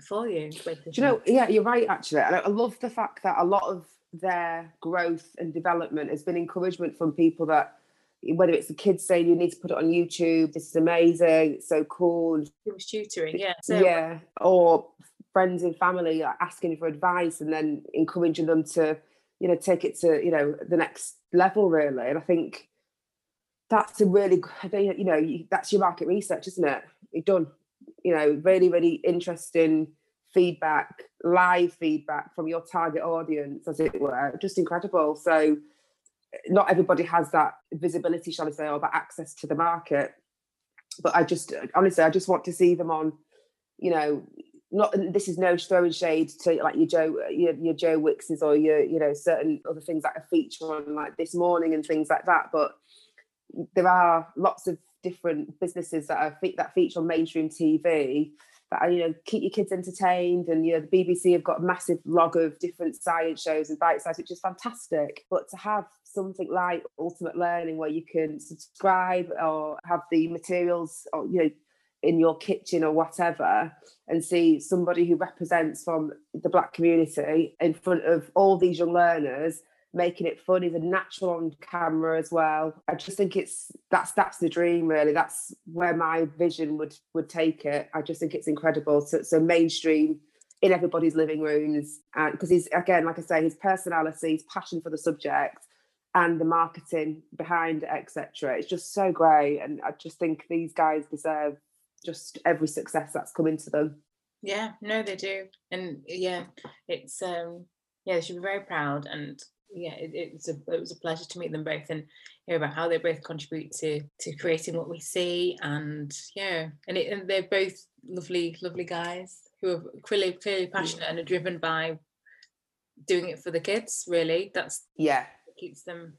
B: for you.
A: Do you know? Yeah, you're right. Actually, and I love the fact that a lot of their growth and development has been encouragement from people that whether it's the kids saying you need to put it on YouTube, this is amazing, it's so cool. It
B: was tutoring, yeah.
A: So. Yeah, or friends and family are asking for advice and then encouraging them to you know take it to you know the next level really. And i think that's a really you know that's your market research isn't it? You've done. You know really really interesting feedback live feedback from your target audience as it were. Just incredible. So not everybody has that visibility shall i say or that access to the market. But i just honestly i just want to see them on you know not this is no throwing shade to like your Joe your, your Joe Wickses or your you know certain other things that are featured on like this morning and things like that. But there are lots of different businesses that are that feature on mainstream TV that are, you know keep your kids entertained and you know the BBC have got a massive log of different science shows and Bitesize which is fantastic. But to have something like Ultimate Learning where you can subscribe or have the materials or you know in your kitchen or whatever and see somebody who represents from the black community in front of all these young learners making it fun he's a natural on camera as well. I just think it's that's that's the dream really. That's where my vision would would take it. I just think it's incredible. So, so mainstream in everybody's living rooms. And because he's again like i say his personality his passion for the subject and the marketing behind it etc it's just so great. And i just think these guys deserve just every success that's come into them.
B: Yeah, no, they do, and yeah, it's um, yeah, they should be very proud, and yeah, it, it's a it was a pleasure to meet them both and hear about how they both contribute to to creating what we see, and yeah, and, it, and they're both lovely, lovely guys who are clearly clearly passionate and are driven by doing it for the kids. Really, that's
A: yeah
B: keeps them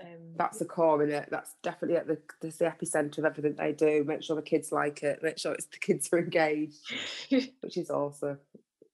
A: um, that's the core in it. That's definitely at the that's the epicenter of everything they do. Make sure the kids like it. Make sure it's the kids are engaged, which is awesome.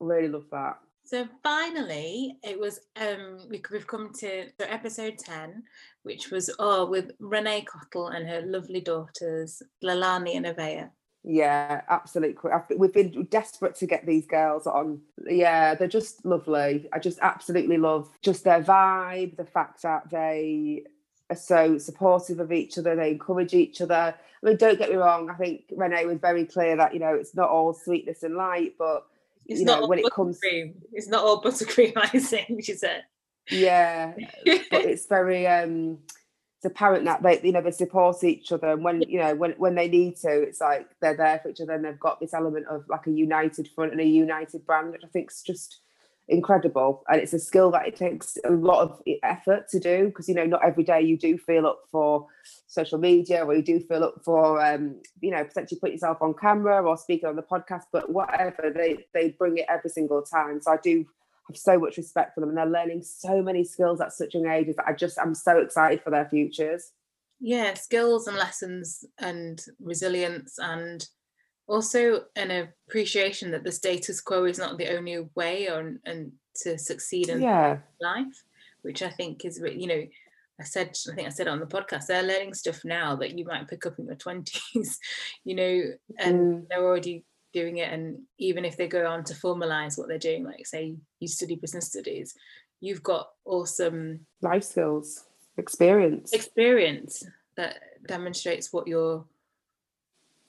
A: Really love that.
B: So finally, it was um we, we've come to episode 10, which was oh with Renee Cottle and her lovely daughters, Lalani and Avea.
A: Yeah, absolutely. We've been desperate to get these girls on. Yeah, they're just lovely. I just absolutely love just their vibe, the fact that they are so supportive of each other, they encourage each other. I mean, don't get me wrong, I think Renee was very clear that, you know, it's not all sweetness and light, but
B: it's you know, when it comes it's not all buttercream icing she said
A: yeah but it's very um it's apparent that they you know they support each other and when you know when when they need to it's like they're there for each other and they've got this element of like a united front and a united brand which i think is just incredible. And it's a skill that it takes a lot of effort to do because you know not every day you do feel up for social media or you do feel up for um you know potentially put yourself on camera or speaking on the podcast but whatever they they bring it every single time. So i do have so much respect for them and they're learning so many skills at such young ages that i just i'm so excited for their futures.
B: Yeah skills and lessons and resilience and also an appreciation that the status quo is not the only way on and to succeed in
A: yeah.
B: life which i think is you know i said i think i said on the podcast they're learning stuff now that you might pick up in your 20s you know and mm. they're already doing it and even if they go on to formalize what they're doing like say you study business studies you've got awesome
A: life skills experience
B: experience that demonstrates what you're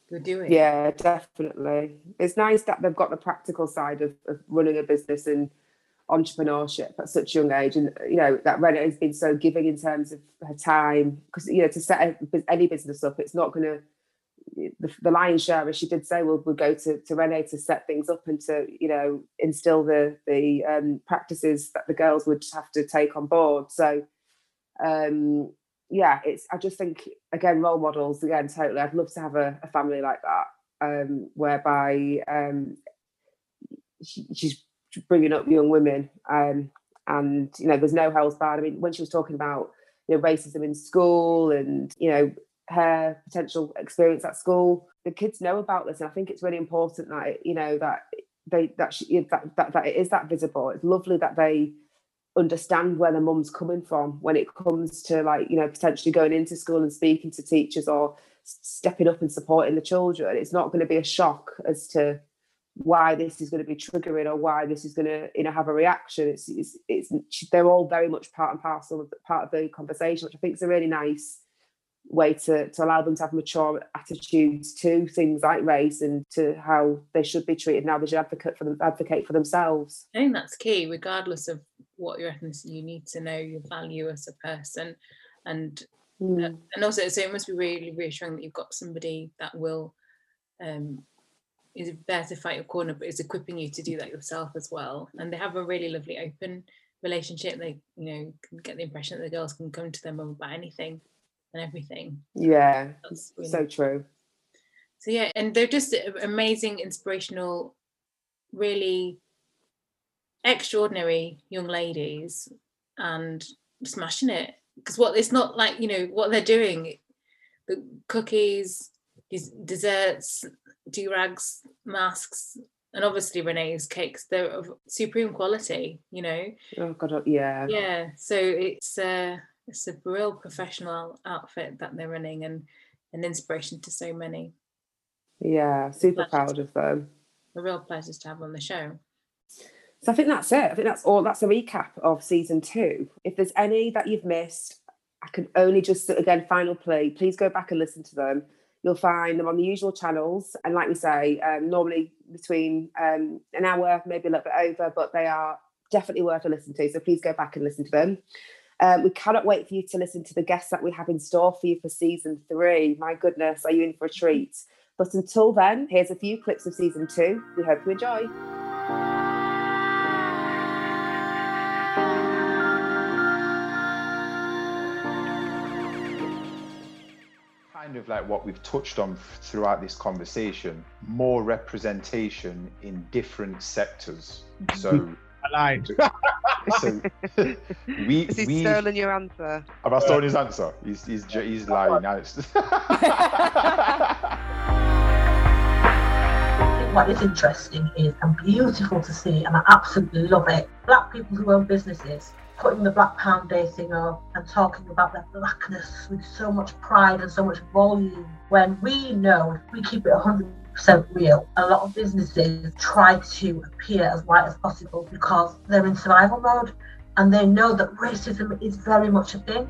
B: you're doing.
A: Yeah, definitely. It's nice that they've got the practical side of, of running a business and entrepreneurship at such a young age and you know that Renee has been so giving in terms of her time because you know to set any business up it's not going to the, the lion's share as she did say will will go to, to Renee to set things up and to you know instill the the um, practices that the girls would have to take on board so um yeah, it's I just think again role models again totally. I'd love to have a, a family like that, um, whereby um, she, she's bringing up young women, um, and you know there's no holds barred. I mean, when she was talking about you know racism in school and you know her potential experience at school, the kids know about this, and I think it's really important that you know that they that she, that, that that it is that visible. It's lovely that they understand where the mum's coming from when it comes to like you know potentially going into school and speaking to teachers or stepping up and supporting the children. It's not going to be a shock as to why this is going to be triggering or why this is going to you know have a reaction. It's it's, it's they're all very much part and parcel of part of the conversation which i think is a really nice way to, to allow them to have mature attitudes to things like race and to how they should be treated now they should advocate for them advocate for themselves.
B: I think that's key regardless of what your ethnicity you need to know your value as a person and mm. uh, and also so it must be really reassuring that you've got somebody that will um is there to fight your corner but is equipping you to do that yourself as well and they have a really lovely open relationship they you know get the impression that the girls can come to them about anything and everything
A: yeah really so true
B: so yeah and they're just amazing inspirational really extraordinary young ladies and smashing it. Because what it's not like you know what they're doing the cookies these desserts do-rags masks and obviously renee's cakes they're of supreme quality you know?
A: Oh god yeah.
B: Yeah so it's uh it's a real professional outfit that they're running and an inspiration to so many.
A: Yeah super proud of them.
B: A real pleasure to have on the show
A: so I think that's it. I think that's all. That's a recap of season two. If there's any that you've missed, I can only just again final plea. Please go back and listen to them. You'll find them on the usual channels, and like we say, um, normally between um, an hour, maybe a little bit over, but they are definitely worth a listen to. So please go back and listen to them. Um, we cannot wait for you to listen to the guests that we have in store for you for season three. My goodness, are you in for a treat? But until then, here's a few clips of season two. We hope you enjoy.
C: Kind of like what we've touched on throughout this conversation more representation in different sectors mm-hmm. so
D: I lied.
C: so we
E: Has he
C: we
E: stolen your answer?
C: have I stolen his uh, answer he's he's, he's lying now it's
D: what is interesting is and beautiful to see, and I absolutely love it. Black people who own businesses putting the Black Pound Day thing up and talking about their blackness with so much pride and so much volume when we know we keep it 100% real, a lot of businesses try to appear as white as possible because they're in survival mode and they know that racism is very much a thing.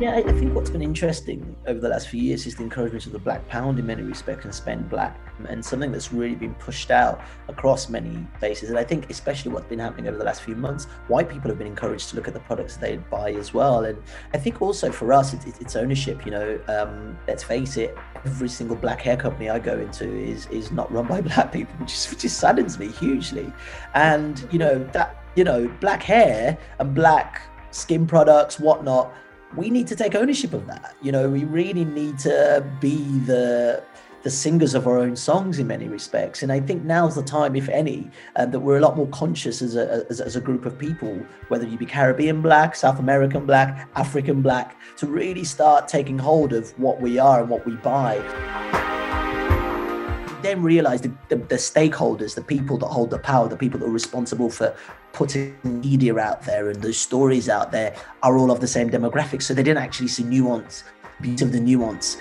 E: Yeah, I think what's been interesting over the last few years is the encouragement of the black pound in many respects and spend black, and something that's really been pushed out across many places. And I think, especially what's been happening over the last few months, white people have been encouraged to look at the products they buy as well. And I think also for us, it's, it's ownership. You know, um, let's face it, every single black hair company I go into is is not run by black people, which is, which just saddens me hugely. And you know that you know black hair and black skin products, whatnot we need to take ownership of that. You know, we really need to be the the singers of our own songs in many respects. And I think now's the time, if any, uh, that we're a lot more conscious as a, as, as, a group of people, whether you be Caribbean black, South American black, African black, to really start taking hold of what we are and what we buy then realize the, the, the, stakeholders, the people that hold the power, the people that are responsible for putting media out there and those stories out there are all of the same demographics. So they didn't actually see nuance, beauty of the nuance.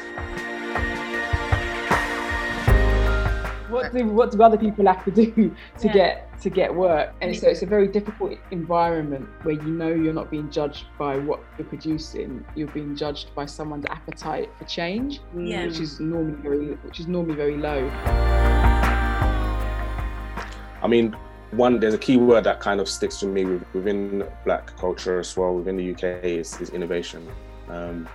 F: Do what do other people have to do to yeah. get to get work? And so it's a very difficult environment where you know you're not being judged by what you're producing. You're being judged by someone's appetite for change, yeah. which is normally very which is normally very low.
G: I mean, one there's a key word that kind of sticks to me within black culture as well within the uk is, is innovation um,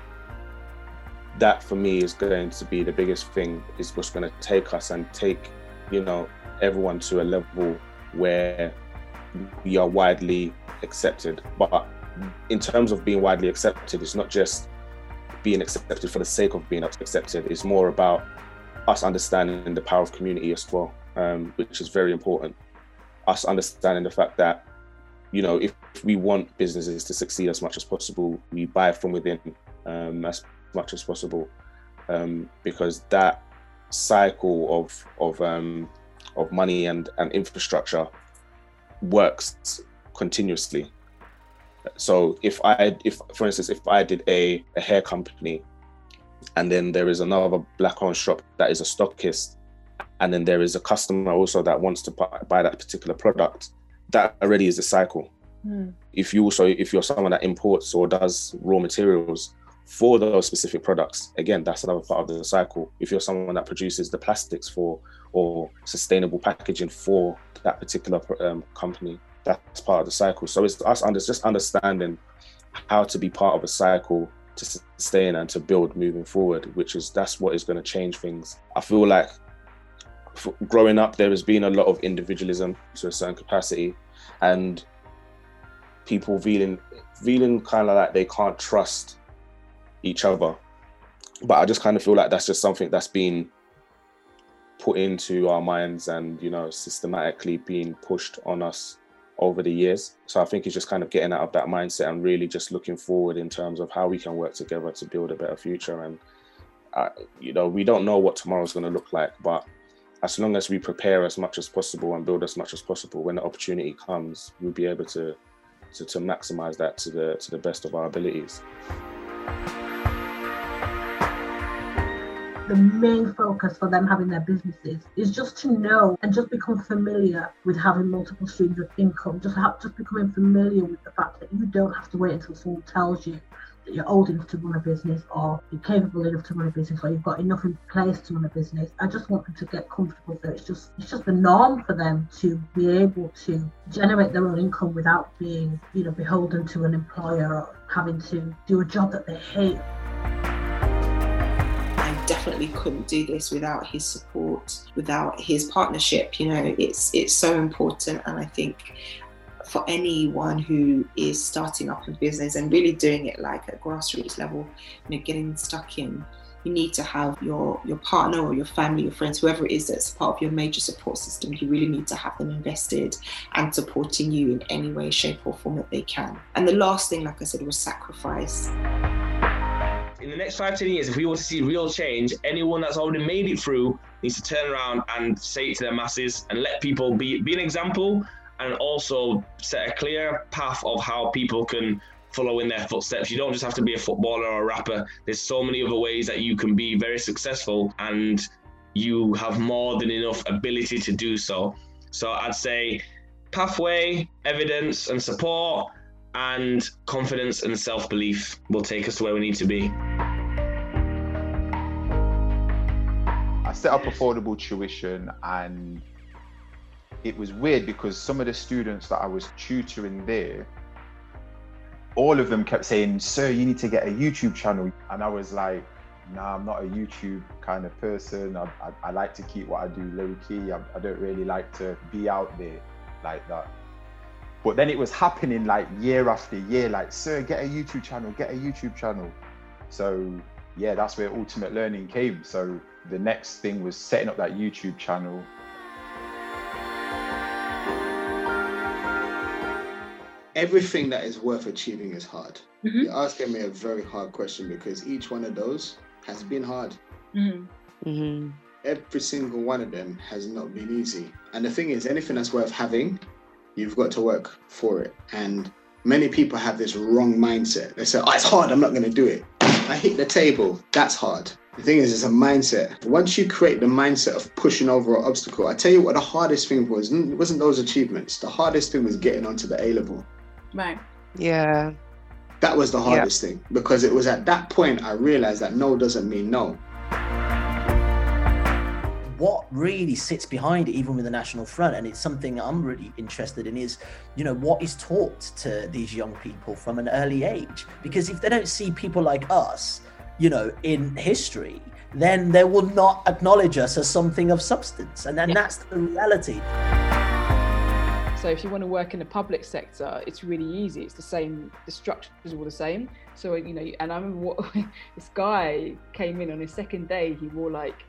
G: that for me is going to be the biggest thing is what's going to take us and take you know everyone to a level where we are widely accepted. But in terms of being widely accepted it's not just being accepted for the sake of being accepted. It's more about us understanding the power of community as well um, which is very important. Us understanding the fact that you know if we want businesses to succeed as much as possible we buy from within um, as much as possible um, because that cycle of of um, of money and and infrastructure works continuously so if i if for instance if i did a, a hair company and then there is another black owned shop that is a stockist and then there is a customer also that wants to buy that particular product that already is a cycle mm. if you also if you're someone that imports or does raw materials for those specific products. Again that's another part of the cycle. If you're someone that produces the plastics for or sustainable packaging for that particular um, company that's part of the cycle. So it's us under, just understanding how to be part of a cycle to sustain and to build moving forward which is that's what is going to change things. I feel like growing up, there has been a lot of individualism to a certain capacity, and people feeling feeling kind of like they can't trust each other. But I just kind of feel like that's just something that's been put into our minds and you know systematically being pushed on us over the years. So I think it's just kind of getting out of that mindset and really just looking forward in terms of how we can work together to build a better future. And uh, you know, we don't know what tomorrow's going to look like, but as long as we prepare as much as possible and build as much as possible, when the opportunity comes, we'll be able to to, to maximize that to the to the best of our abilities.
D: The main focus for them having their businesses is just to know and just become familiar with having multiple streams of income. Just have just becoming familiar with the fact that you don't have to wait until someone tells you that you're old enough to run a business or you're capable enough to run a business or you've got enough in place to run a business. I just want them to get comfortable so it's just it's just the norm for them to be able to generate their own income without being, you know, beholden to an employer or having to do a job that they hate
H: definitely couldn't do this without his support, without his partnership. You know, it's it's so important, and I think for anyone who is starting up a business and really doing it like at grassroots level, you know, getting stuck in, you need to have your your partner or your family, your friends, whoever it is that's part of your major support system. You really need to have them invested and supporting you in any way, shape, or form that they can. And the last thing, like I said, was sacrifice.
I: Next five, ten years, if we want to see real change, anyone that's already made it through needs to turn around and say it to their masses and let people be be an example and also set a clear path of how people can follow in their footsteps. You don't just have to be a footballer or a rapper. There's so many other ways that you can be very successful and you have more than enough ability to do so. So I'd say pathway, evidence and support and confidence and self-belief will take us to where we need to be.
C: I set up affordable tuition and it was weird because some of the students that I was tutoring there, all of them kept saying, Sir, you need to get a YouTube channel. And I was like, Nah, I'm not a YouTube kind of person. I, I, I like to keep what I do low key. I, I don't really like to be out there like that. But then it was happening like year after year, like, Sir, get a YouTube channel, get a YouTube channel. So, yeah, that's where ultimate learning came. So, the next thing was setting up that YouTube channel,
J: everything that is worth achieving is hard.
B: Mhm.
J: You're asking me a very hard question because each one of those has been hard.
B: Mhm.
A: Mm-hmm.
J: Every single one of them has not been easy. And the thing is, anything that's worth having, you've got to work for it. And many people have this wrong mindset. They say, oh, it's hard, I'm not going to do it. I hit the table, that's hard. The thing is, it's a mindset. Once you create the mindset of pushing over an obstacle, I tell you what the hardest thing was, it wasn't those achievements. The hardest thing was getting onto the A level.
B: Right.
A: Yeah.
J: That was the hardest thing because it was at that point I realized that no doesn't mean no.
E: What really sits behind it, even with the National Front, and it's something I'm really interested in, is you know what is taught to these young people from an early age. Because if they don't see people like us, you know, in history, then they will not acknowledge us as something of substance, and then
B: Yeah.
E: that's the reality.
F: So if you want to work in the public sector, it's really easy. It's the same. The structure is all the same. So you know, and I remember what this guy came in on his second day. He wore like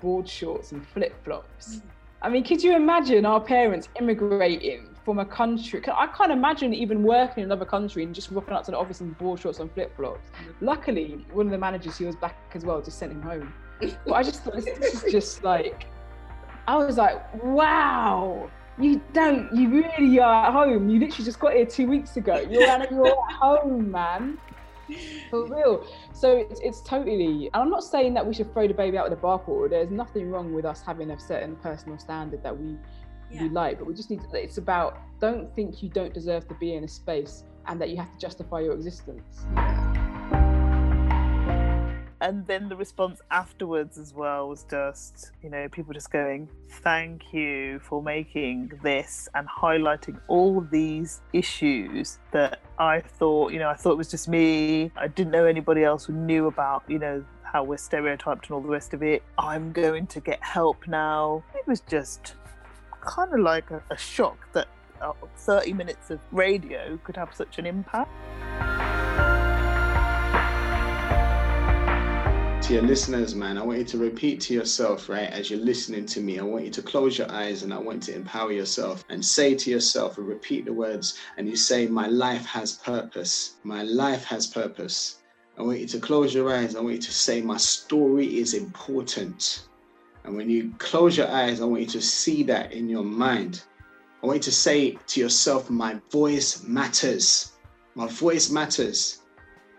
F: board shorts and flip flops. Mm. I mean, could you imagine our parents immigrating from a country? I can't imagine even working in another country and just rocking up to the office in board shorts and flip flops. Mm. Luckily, one of the managers who was back as well just sent him home. But I just thought this, this is just like, I was like, wow, you don't, you really are at home. You literally just got here two weeks ago. You're you're at home, man. For real. So it's, it's totally, and I'm not saying that we should throw the baby out with the bathwater. There's nothing wrong with us having a certain personal standard that we
B: Yeah.
F: we like, but we just need to, it's about don't think you don't deserve to be in a space and that you have to justify your existence.
K: And then the response afterwards as well was just you know people just going thank you for making this and highlighting all these issues that i thought you know i thought it was just me. I didn't know anybody else who knew about you know how we're stereotyped and all the rest of it. I'm going to get help now. It was just kind of like a, a shock that uh, 30 minutes of radio could have such an impact
J: To your listeners, man, I want you to repeat to yourself, right, as you're listening to me. I want you to close your eyes and I want you to empower yourself and say to yourself and repeat the words. And you say, My life has purpose. My life has purpose. I want you to close your eyes. I want you to say, My story is important. And when you close your eyes, I want you to see that in your mind. I want you to say to yourself, My voice matters. My voice matters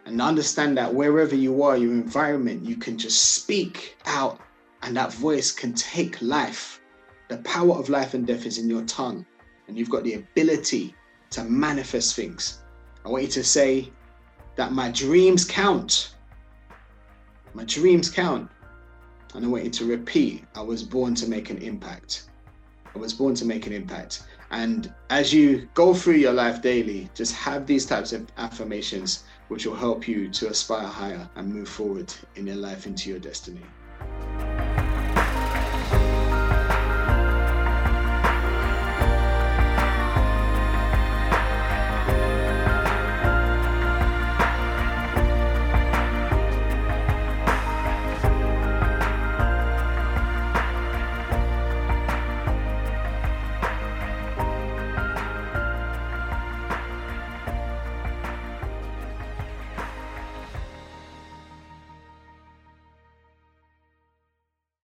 J: and understand that wherever you are, your environment, you can just speak out and that voice can take life. The power of life and death is in your tongue, and you've got the ability to manifest things. I want you to say that my dreams count. My dreams count. And I want you to repeat, I was born to make an impact. I was born to make an impact. And as you go through your life daily, just have these types of affirmations which will help you to aspire higher and move forward in your life into your destiny.